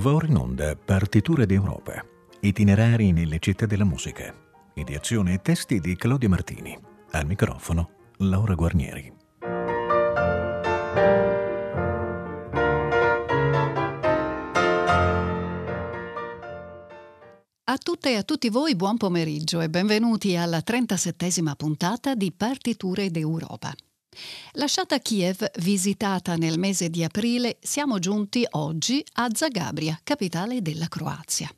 Va ora in onda Partiture d'Europa, itinerari nelle città della musica. Ideazione e testi di Claudio Martini. Al microfono Laura Guarnieri. A tutte e a tutti voi buon pomeriggio e benvenuti alla 37 puntata di Partiture d'Europa. Lasciata Kiev, visitata nel mese di aprile, siamo giunti oggi a Zagabria, capitale della Croazia.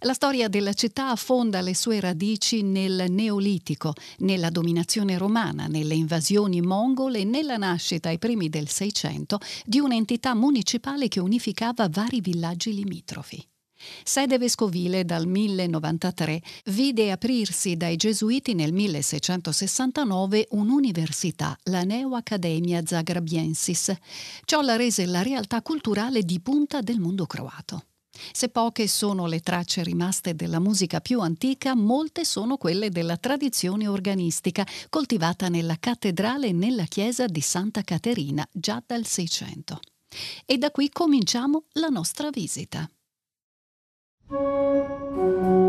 La storia della città affonda le sue radici nel Neolitico, nella dominazione romana, nelle invasioni mongole e nella nascita ai primi del Seicento di un'entità municipale che unificava vari villaggi limitrofi. Sede vescovile dal 1093, vide aprirsi dai gesuiti nel 1669 un'università, la Neo Academia Zagrabiensis. Ciò la rese la realtà culturale di punta del mondo croato. Se poche sono le tracce rimaste della musica più antica, molte sono quelle della tradizione organistica, coltivata nella cattedrale e nella chiesa di Santa Caterina già dal Seicento. E da qui cominciamo la nostra visita. Música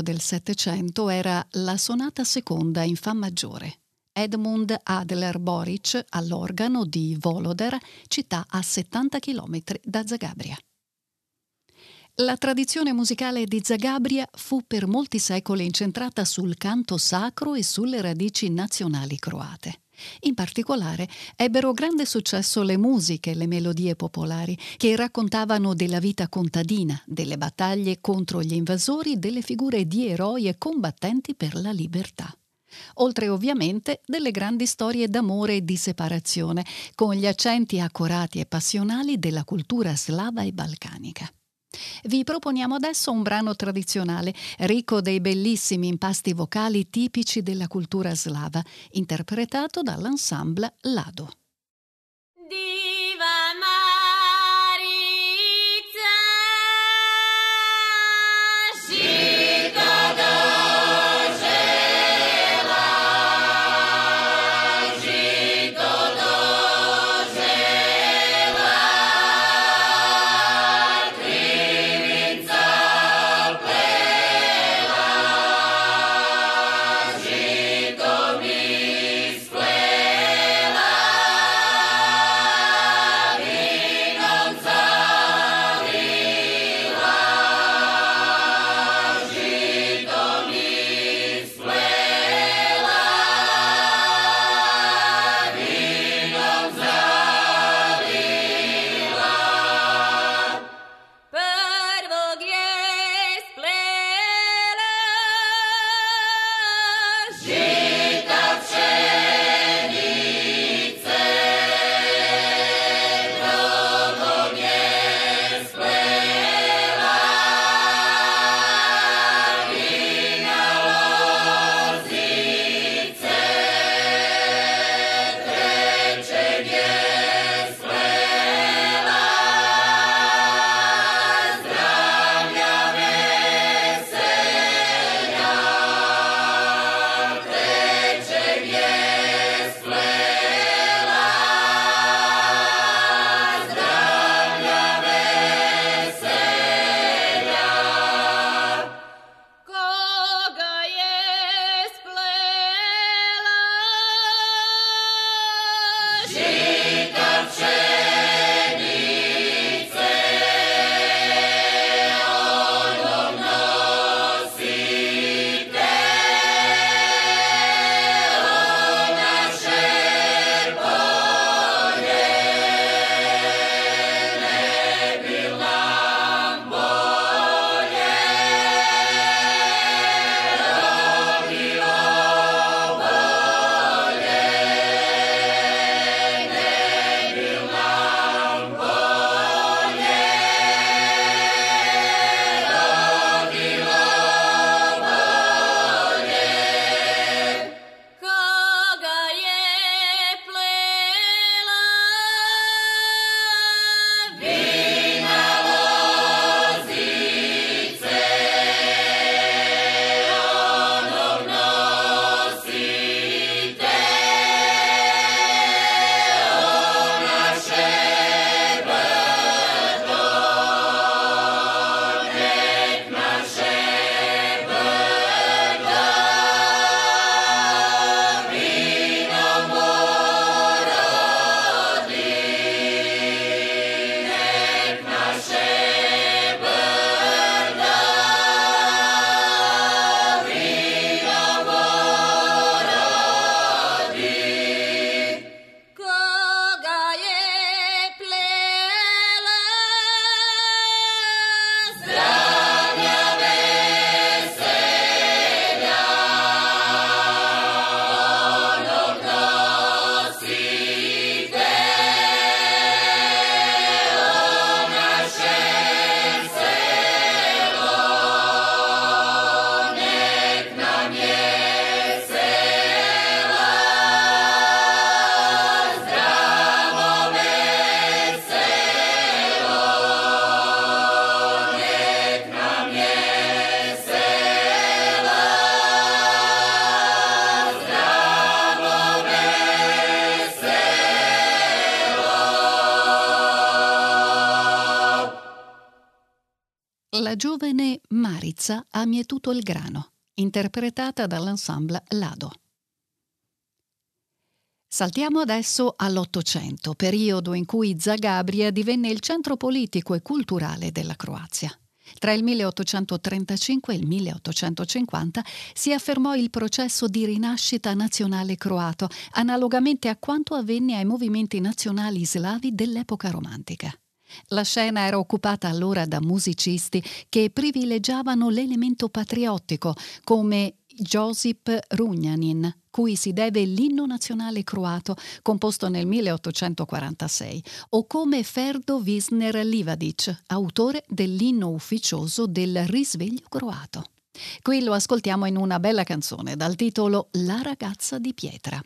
del Settecento era la sonata seconda in Fa maggiore, Edmund Adler Boric all'organo di Voloder, città a 70 km da Zagabria. La tradizione musicale di Zagabria fu per molti secoli incentrata sul canto sacro e sulle radici nazionali croate. In particolare ebbero grande successo le musiche e le melodie popolari che raccontavano della vita contadina, delle battaglie contro gli invasori, delle figure di eroi e combattenti per la libertà oltre ovviamente delle grandi storie d'amore e di separazione, con gli accenti accorati e passionali della cultura slava e balcanica. Vi proponiamo adesso un brano tradizionale, ricco dei bellissimi impasti vocali tipici della cultura slava, interpretato dall'ensemble Lado. Giovane Marizza ha mietuto il grano, interpretata dall'ensemble Lado. Saltiamo adesso all'Ottocento, periodo in cui Zagabria divenne il centro politico e culturale della Croazia. Tra il 1835 e il 1850 si affermò il processo di rinascita nazionale croato, analogamente a quanto avvenne ai movimenti nazionali slavi dell'epoca romantica. La scena era occupata allora da musicisti che privilegiavano l'elemento patriottico, come Josip Runjanin, cui si deve l'inno nazionale croato composto nel 1846, o come Ferdo Wisner Livadic, autore dell'inno ufficioso del risveglio croato. Qui lo ascoltiamo in una bella canzone dal titolo La ragazza di pietra.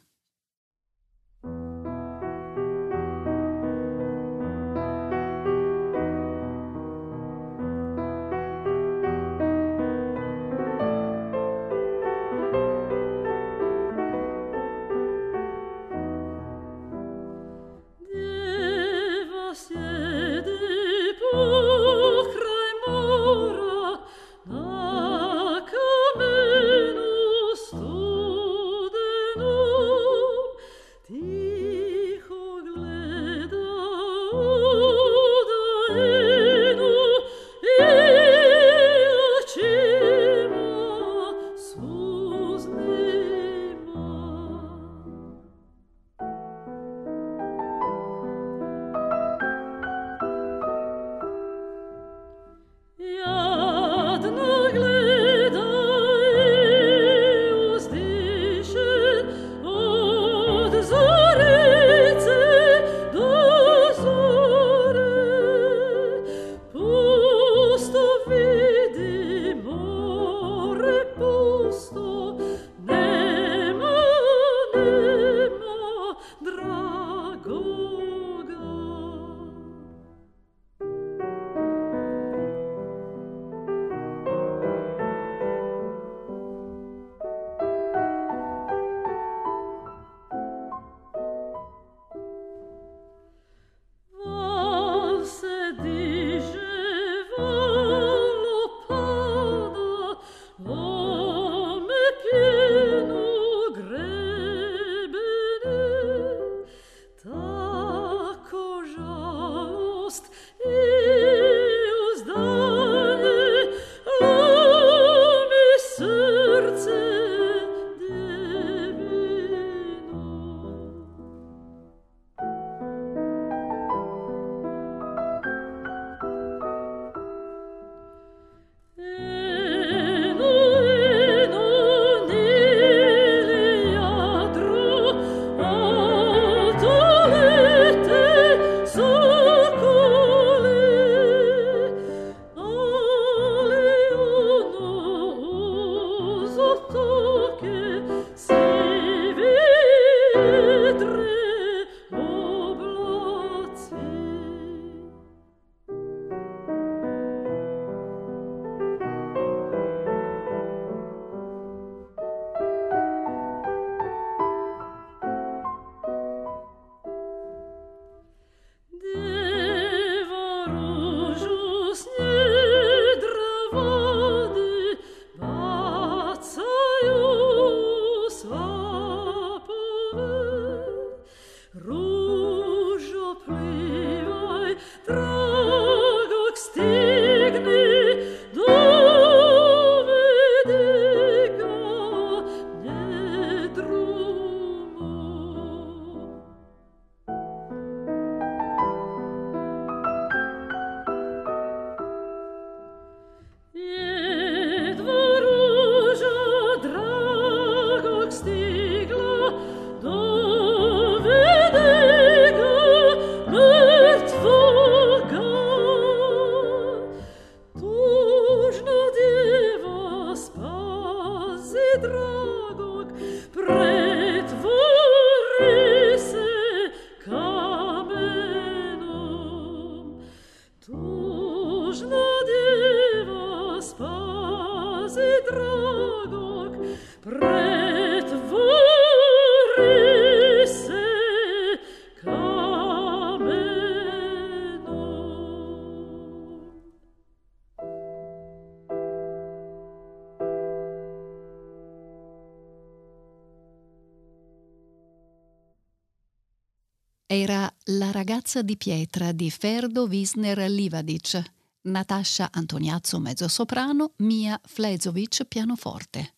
Ragazza di pietra di Ferdo Wisner Livadic, Natascia Antoniazzo mezzosoprano, Mia Flezovic pianoforte.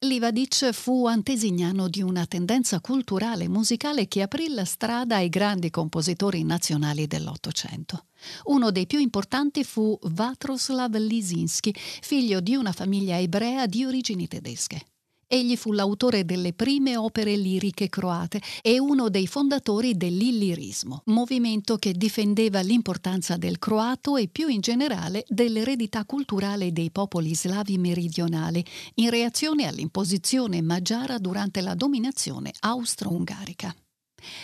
Livadic fu antesignano di una tendenza culturale e musicale che aprì la strada ai grandi compositori nazionali dell'Ottocento. Uno dei più importanti fu Vatroslav Lisinski, figlio di una famiglia ebrea di origini tedesche. Egli fu l'autore delle prime opere liriche croate e uno dei fondatori dell'illirismo, movimento che difendeva l'importanza del croato e più in generale dell'eredità culturale dei popoli slavi meridionali, in reazione all'imposizione magiara durante la dominazione austro-ungarica.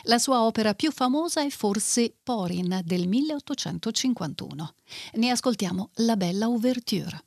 La sua opera più famosa è forse Porin del 1851. Ne ascoltiamo la bella ouverture.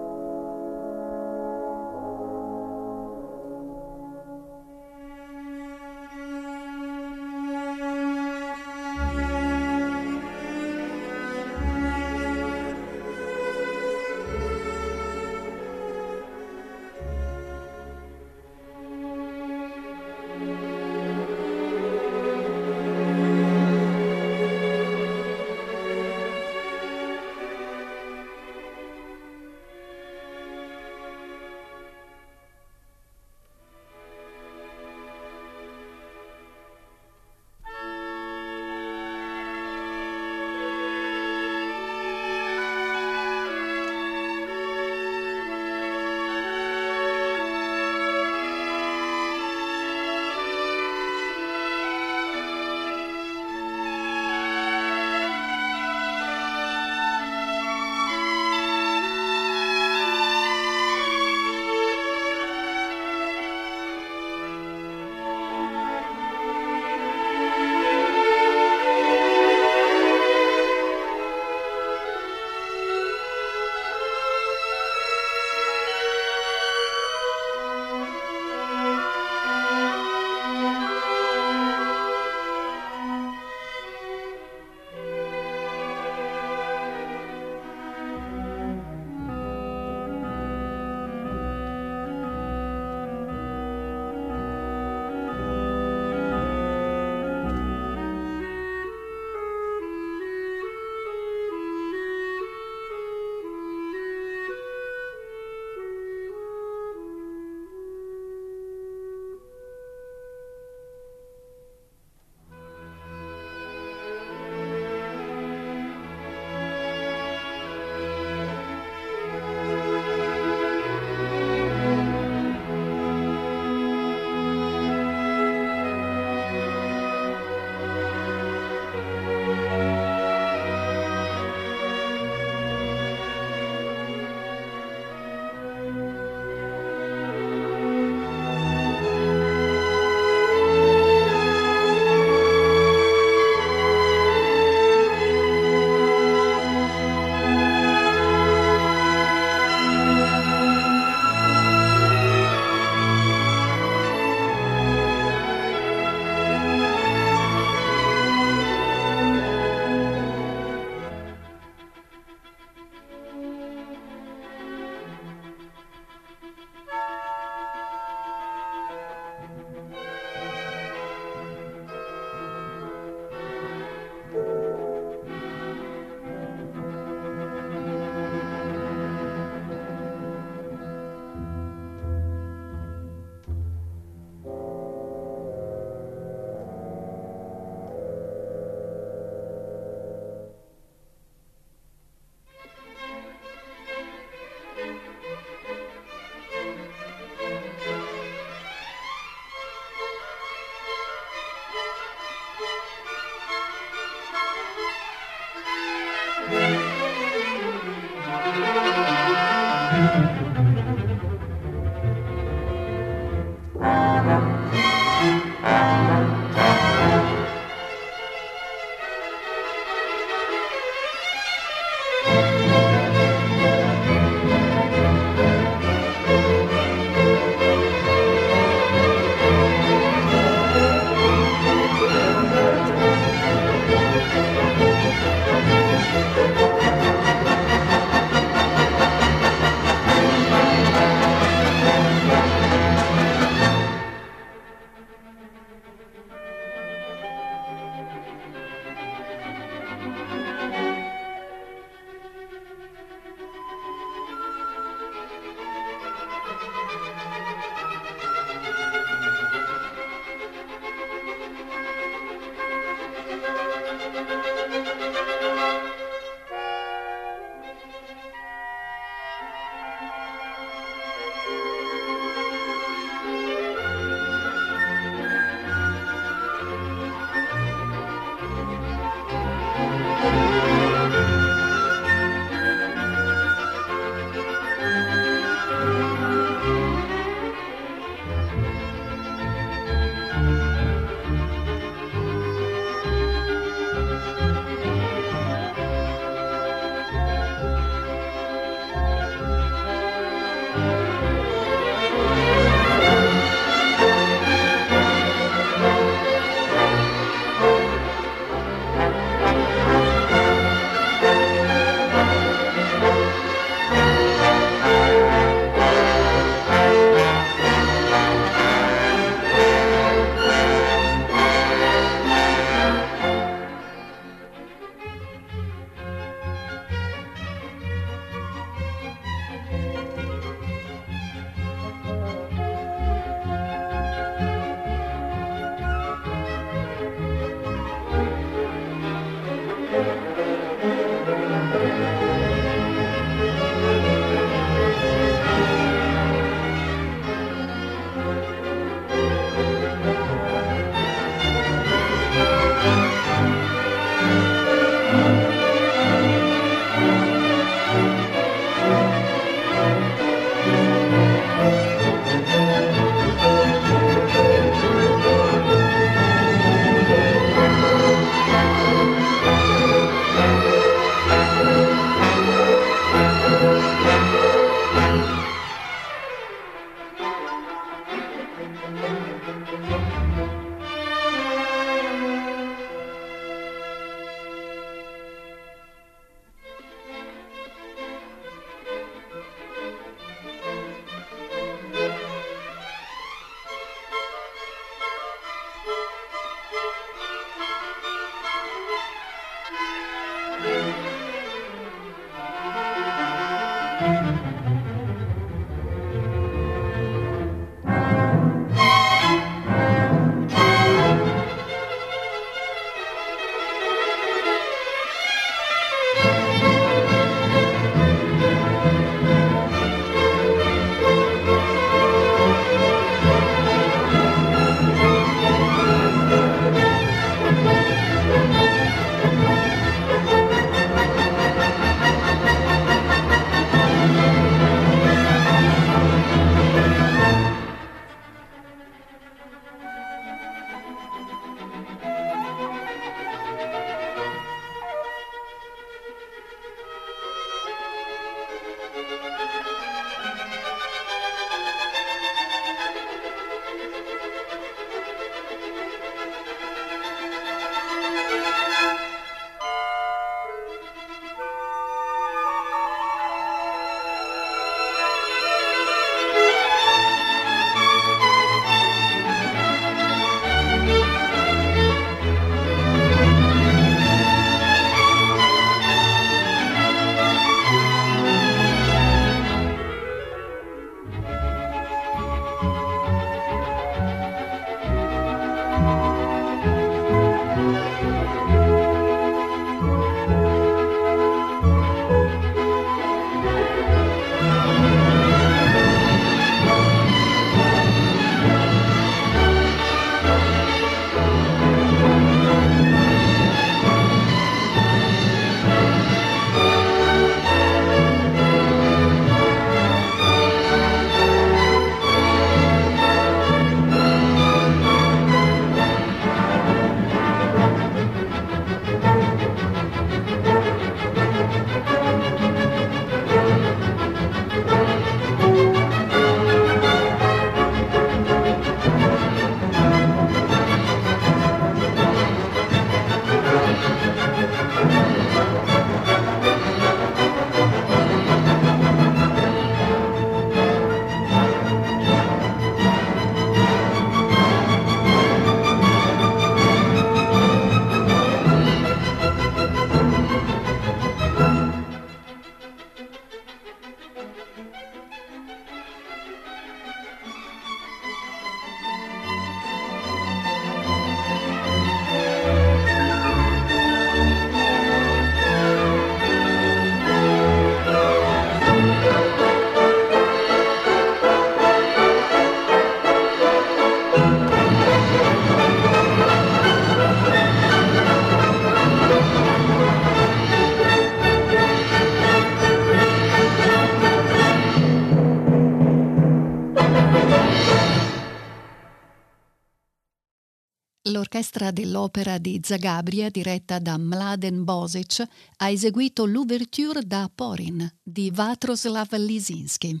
L'orchestra dell'opera di Zagabria, diretta da Mladen Bosic, ha eseguito l'ouverture da Porin di Vatroslav Lisinski.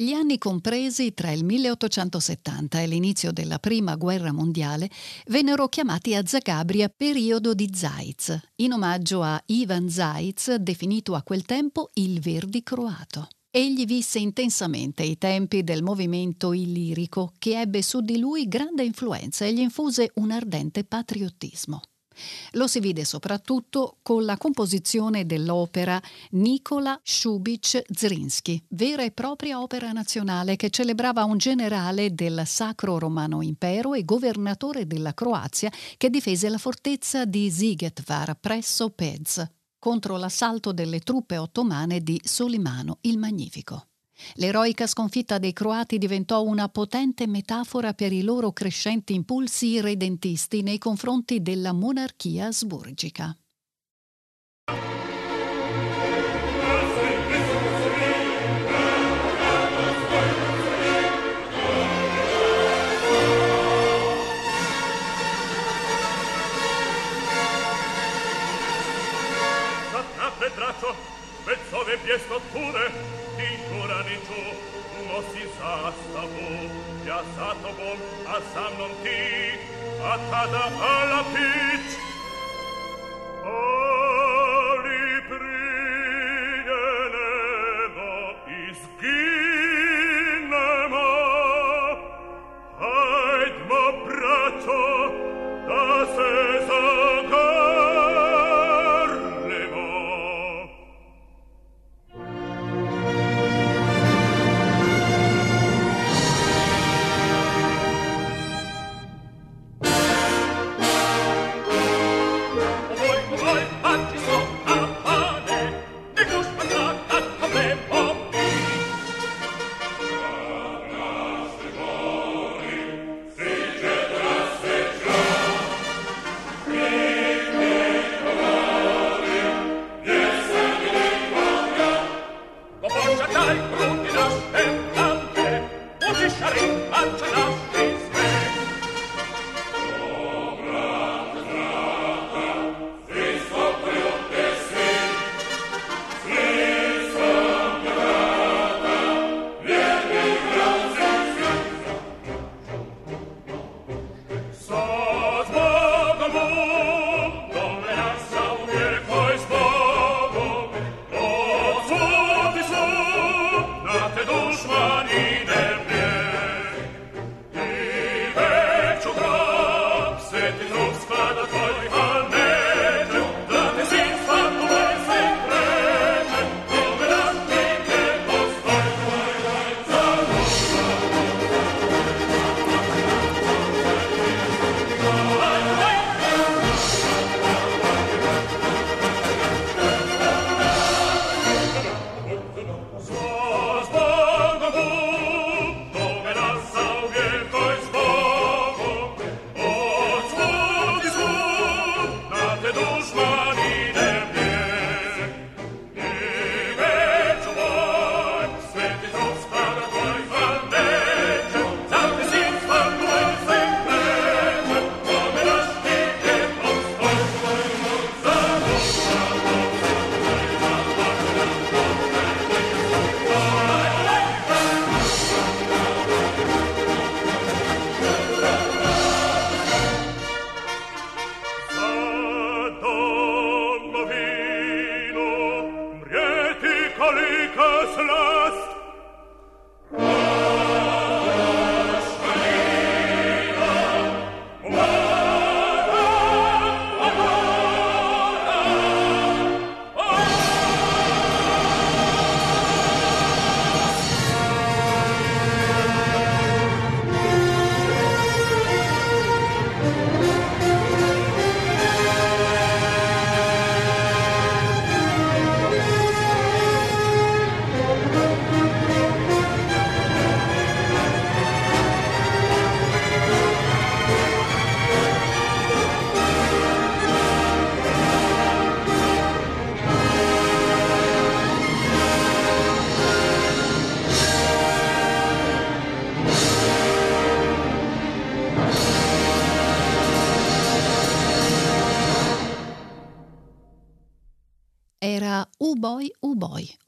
Gli anni compresi tra il 1870 e l'inizio della Prima Guerra Mondiale vennero chiamati a Zagabria periodo di Zajc, in omaggio a Ivan Zajc, definito a quel tempo il Verdi croato. Egli visse intensamente i tempi del movimento illirico che ebbe su di lui grande influenza e gli infuse un ardente patriottismo. Lo si vide soprattutto con la composizione dell'opera Nikola Shubich Zrinski, vera e propria opera nazionale che celebrava un generale del Sacro Romano Impero e governatore della Croazia che difese la fortezza di Sigetvar presso Pez, contro l'assalto delle truppe ottomane di Solimano il Magnifico. L'eroica sconfitta dei croati diventò una potente metafora per i loro crescenti impulsi redentisti nei confronti della monarchia asburgica. nebbie scoppure, di giura di giù, non si sa stavo, ja sato bom, a sam non ti, a tada alla pit. Ali prigenemo isginemo, haid da se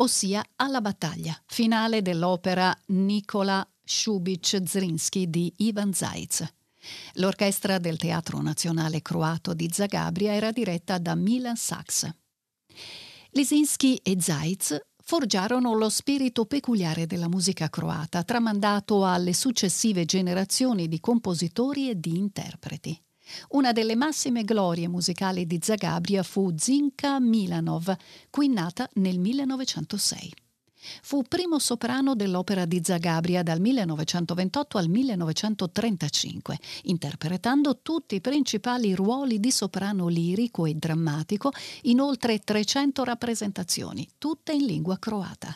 ossia alla battaglia, finale dell'opera Nikola Shubich-Zrinski di Ivan Zaitz. L'orchestra del Teatro Nazionale Croato di Zagabria era diretta da Milan Sachs. Lisinski e Zaitz forgiarono lo spirito peculiare della musica croata, tramandato alle successive generazioni di compositori e di interpreti. Una delle massime glorie musicali di Zagabria fu Zinka Milanov, qui nata nel 1906. Fu primo soprano dell'opera di Zagabria dal 1928 al 1935, interpretando tutti i principali ruoli di soprano lirico e drammatico in oltre 300 rappresentazioni, tutte in lingua croata.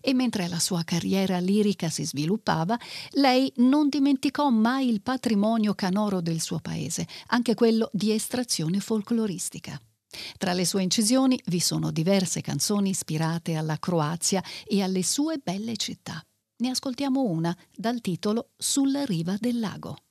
E mentre la sua carriera lirica si sviluppava, lei non dimenticò mai il patrimonio canoro del suo paese, anche quello di estrazione folcloristica. Tra le sue incisioni vi sono diverse canzoni ispirate alla Croazia e alle sue belle città. Ne ascoltiamo una dal titolo Sulla riva del lago.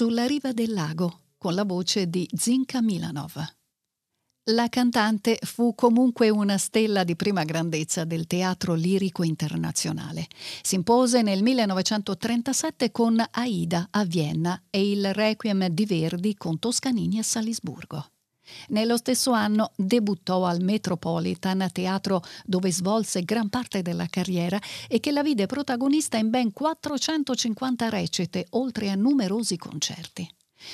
Sulla riva del lago, con la voce di Zinka Milanov. La cantante fu comunque una stella di prima grandezza del teatro lirico internazionale. Si impose nel 1937 con Aida a Vienna e il Requiem di Verdi con Toscanini a Salisburgo. Nello stesso anno debuttò al Metropolitan Teatro dove svolse gran parte della carriera e che la vide protagonista in ben 450 recite, oltre a numerosi concerti.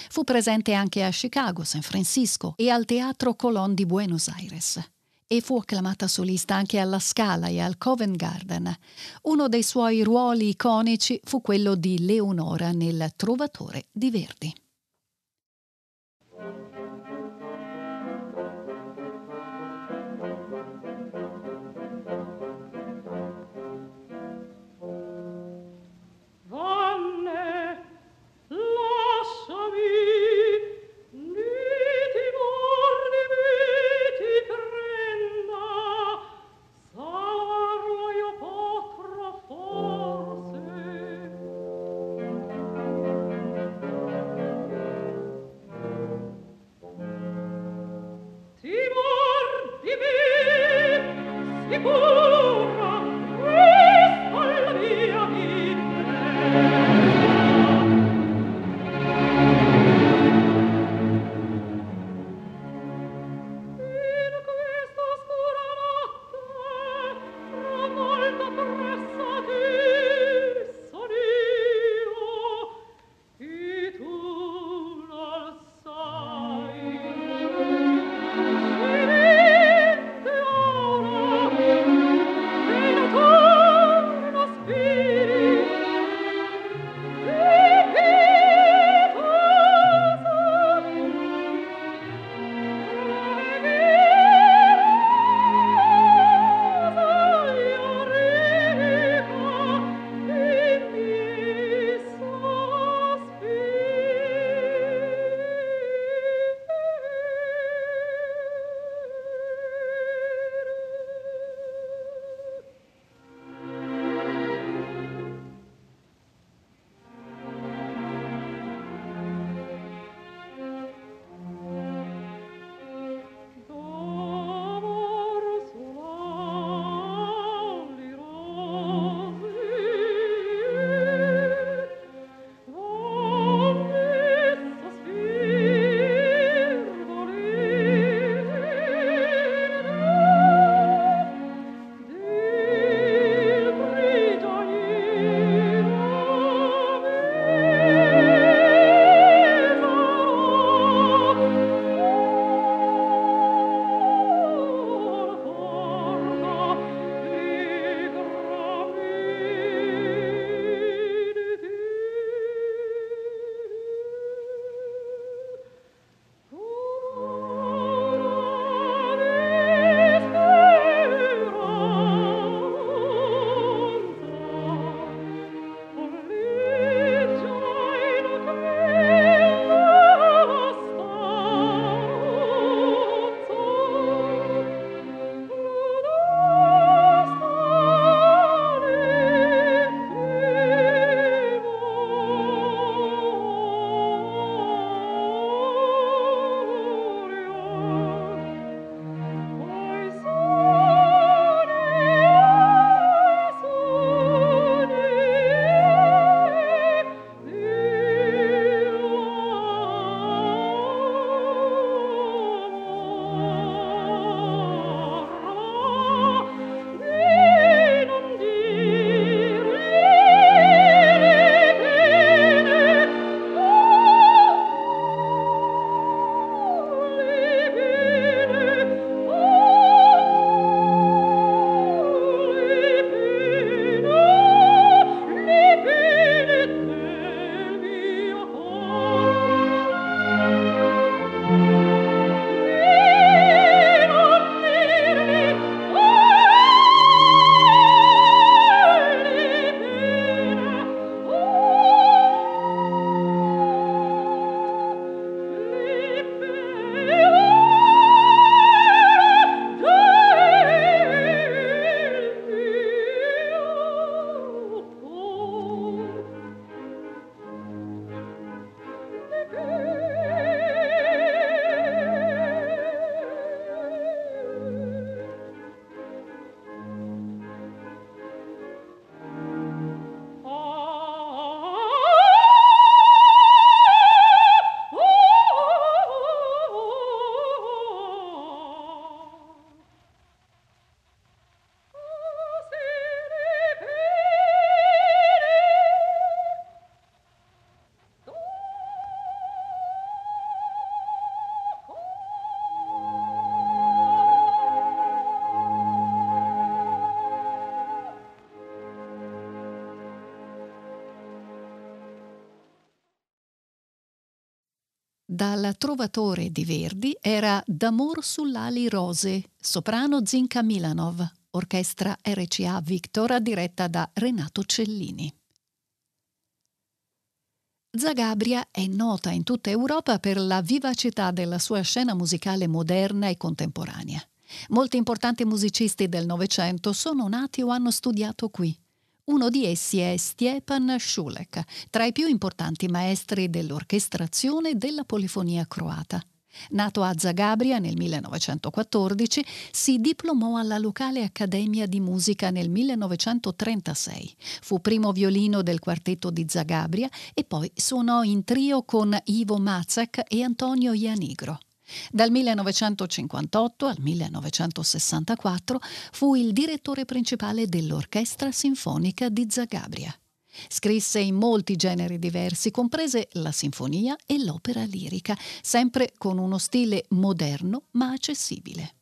Fu presente anche a Chicago, San Francisco e al Teatro Colón di Buenos Aires e fu acclamata solista anche alla Scala e al Covent Garden. Uno dei suoi ruoli iconici fu quello di Leonora nel Trovatore di Verdi. Dal Trovatore di Verdi era D'amor sull'ali rose, soprano Zinka Milanov, orchestra RCA Victor diretta da Renato Cellini. Zagabria è nota in tutta Europa per la vivacità della sua scena musicale moderna e contemporanea. Molti importanti musicisti del Novecento sono nati o hanno studiato qui. Uno di essi è Stjepan Šulek, tra i più importanti maestri dell'orchestrazione e della polifonia croata. Nato a Zagabria nel 1914, si diplomò alla locale Accademia di Musica nel 1936. Fu primo violino del quartetto di Zagabria e poi suonò in trio con Ivo Macek e Antonio Ianigro. Dal 1958 al 1964 fu il direttore principale dell'Orchestra Sinfonica di Zagabria. Scrisse in molti generi diversi, comprese la sinfonia e l'opera lirica, sempre con uno stile moderno ma accessibile.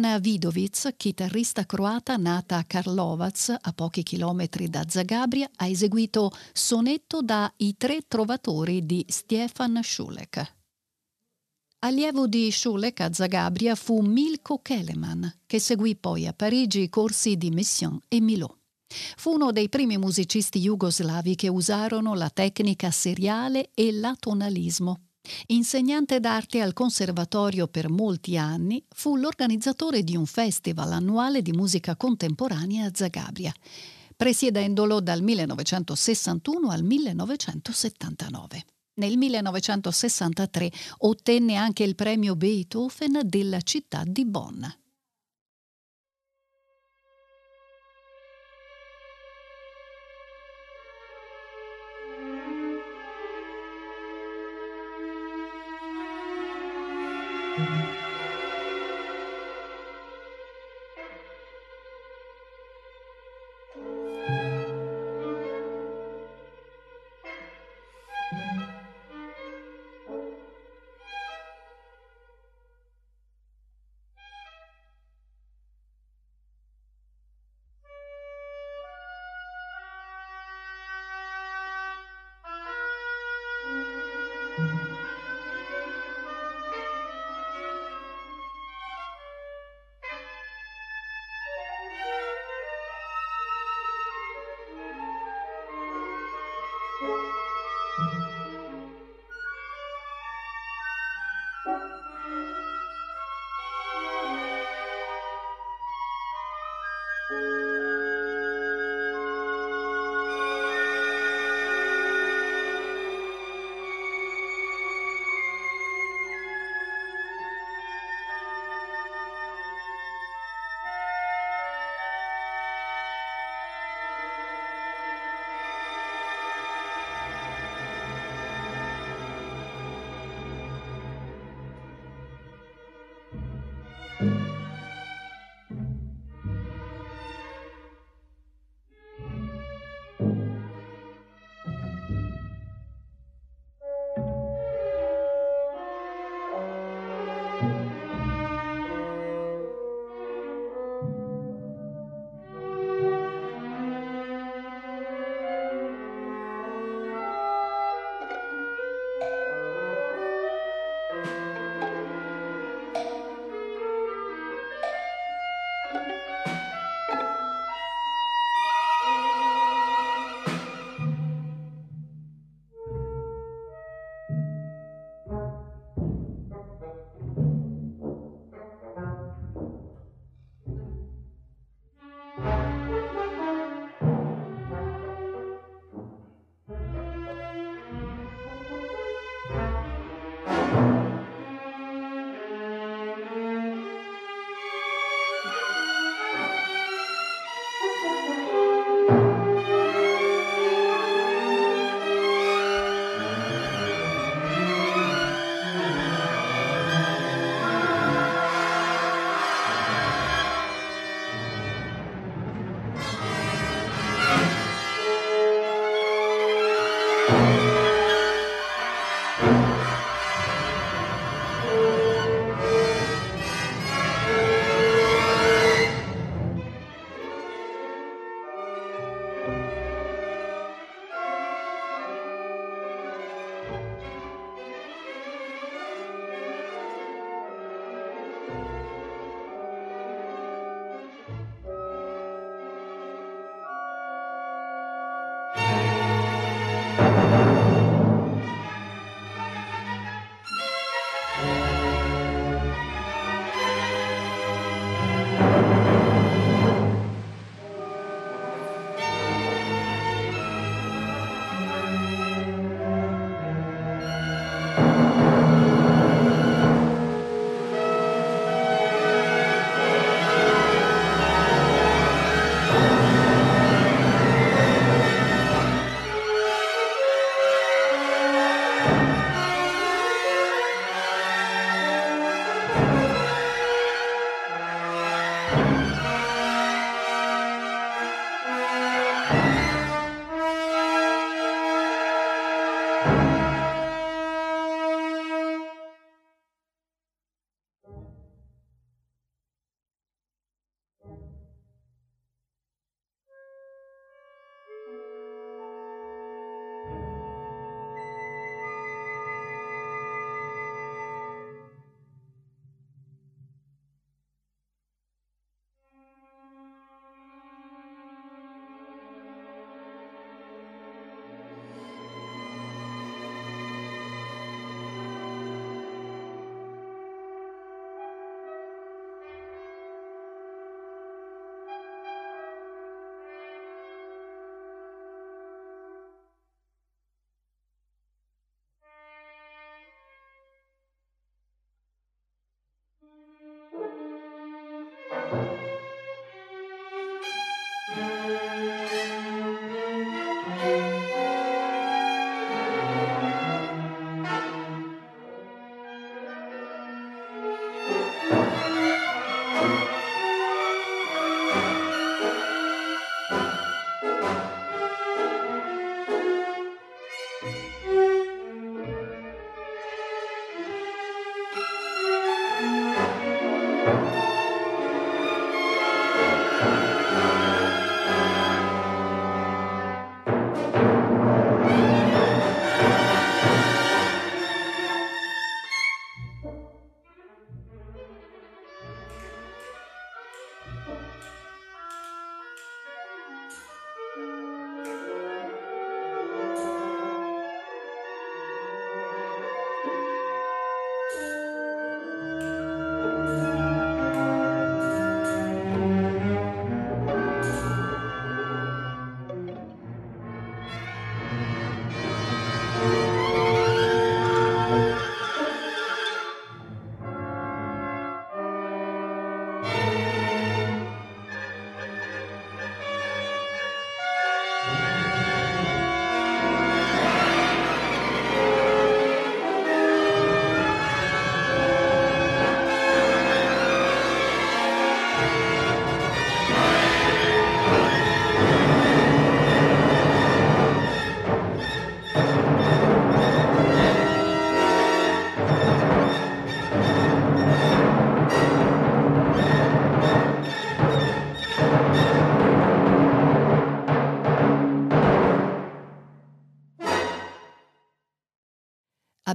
Ana Vidovic, chitarrista croata nata a Karlovac, a pochi chilometri da Zagabria, ha eseguito Sonetto da I tre trovatori di Stefan Schulek. Allievo di Schulek a Zagabria fu Milko Keleman, che seguì poi a Parigi i corsi di Mission e Milò. Fu uno dei primi musicisti jugoslavi che usarono la tecnica seriale e l'atonalismo. Insegnante d'arte al conservatorio per molti anni, fu l'organizzatore di un festival annuale di musica contemporanea a Zagabria, presiedendolo dal 1961 al 1979. Nel 1963 ottenne anche il premio Beethoven della città di Bonn.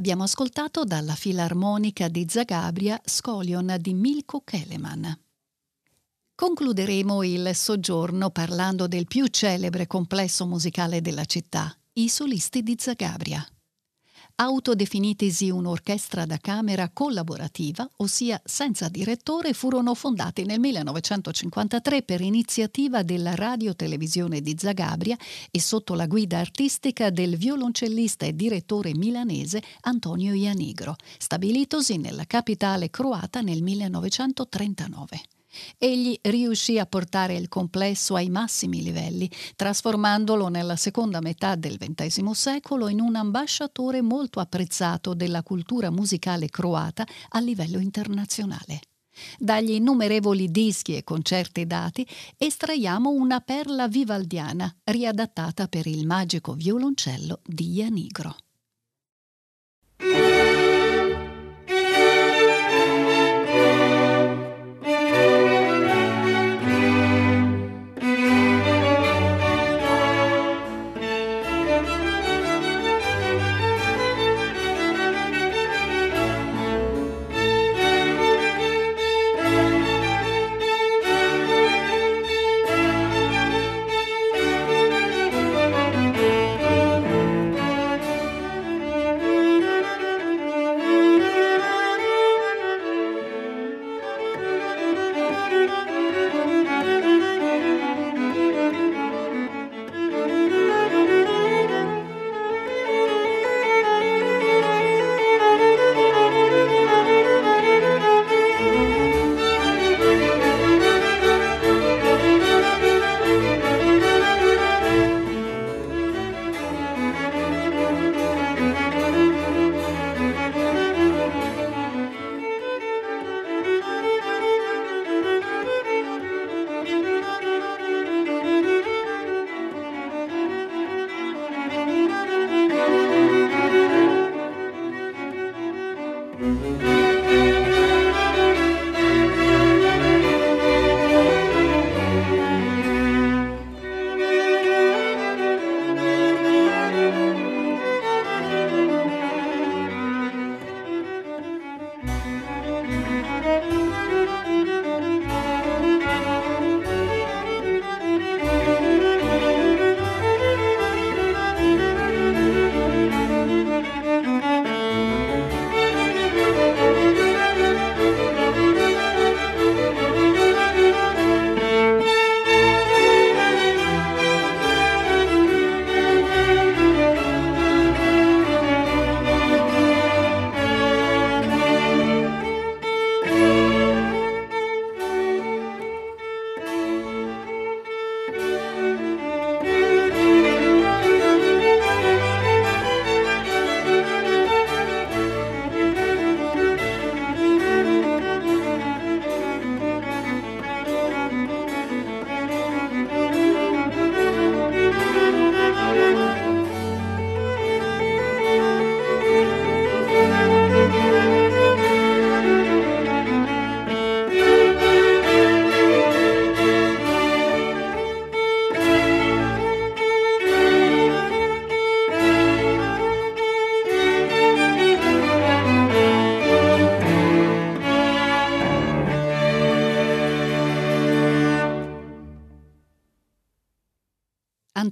Abbiamo ascoltato dalla Filarmonica di Zagabria Scolion di Milko Keleman. Concluderemo il soggiorno parlando del più celebre complesso musicale della città, i solisti di Zagabria autodefinitisi un'orchestra da camera collaborativa, ossia senza direttore, furono fondati nel 1953 per iniziativa della Radio-Televisione di Zagabria e sotto la guida artistica del violoncellista e direttore milanese Antonio Ianigro, stabilitosi nella capitale croata nel 1939. Egli riuscì a portare il complesso ai massimi livelli, trasformandolo nella seconda metà del XX secolo in un ambasciatore molto apprezzato della cultura musicale croata a livello internazionale. Dagli innumerevoli dischi e concerti dati estraiamo una perla vivaldiana riadattata per il magico violoncello di Ianigro.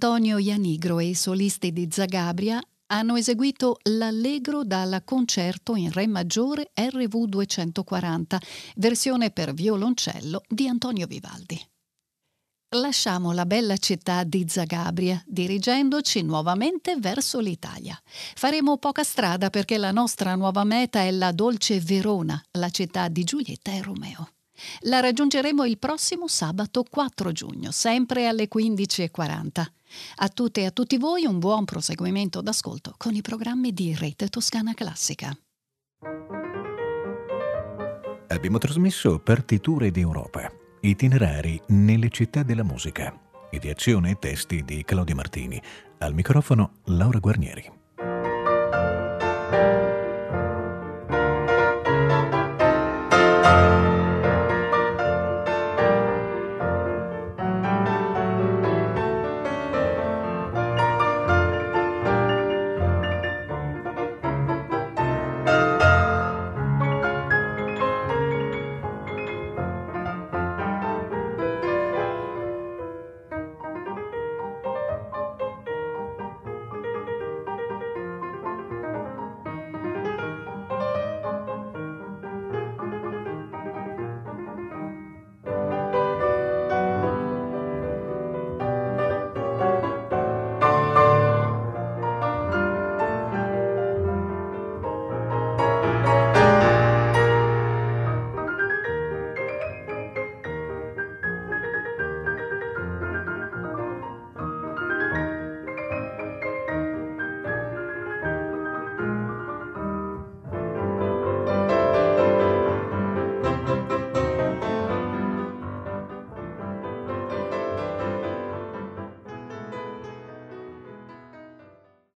Antonio Ianigro e i solisti di Zagabria hanno eseguito l'Allegro dal concerto in Re maggiore RV 240, versione per violoncello di Antonio Vivaldi. Lasciamo la bella città di Zagabria, dirigendoci nuovamente verso l'Italia. Faremo poca strada perché la nostra nuova meta è la dolce Verona, la città di Giulietta e Romeo. La raggiungeremo il prossimo sabato 4 giugno, sempre alle 15.40. A tutte e a tutti voi un buon proseguimento d'ascolto con i programmi di Rete Toscana Classica. Abbiamo trasmesso Partiture d'Europa, itinerari nelle città della musica, ideazione e testi di Claudio Martini, al microfono Laura Guarnieri.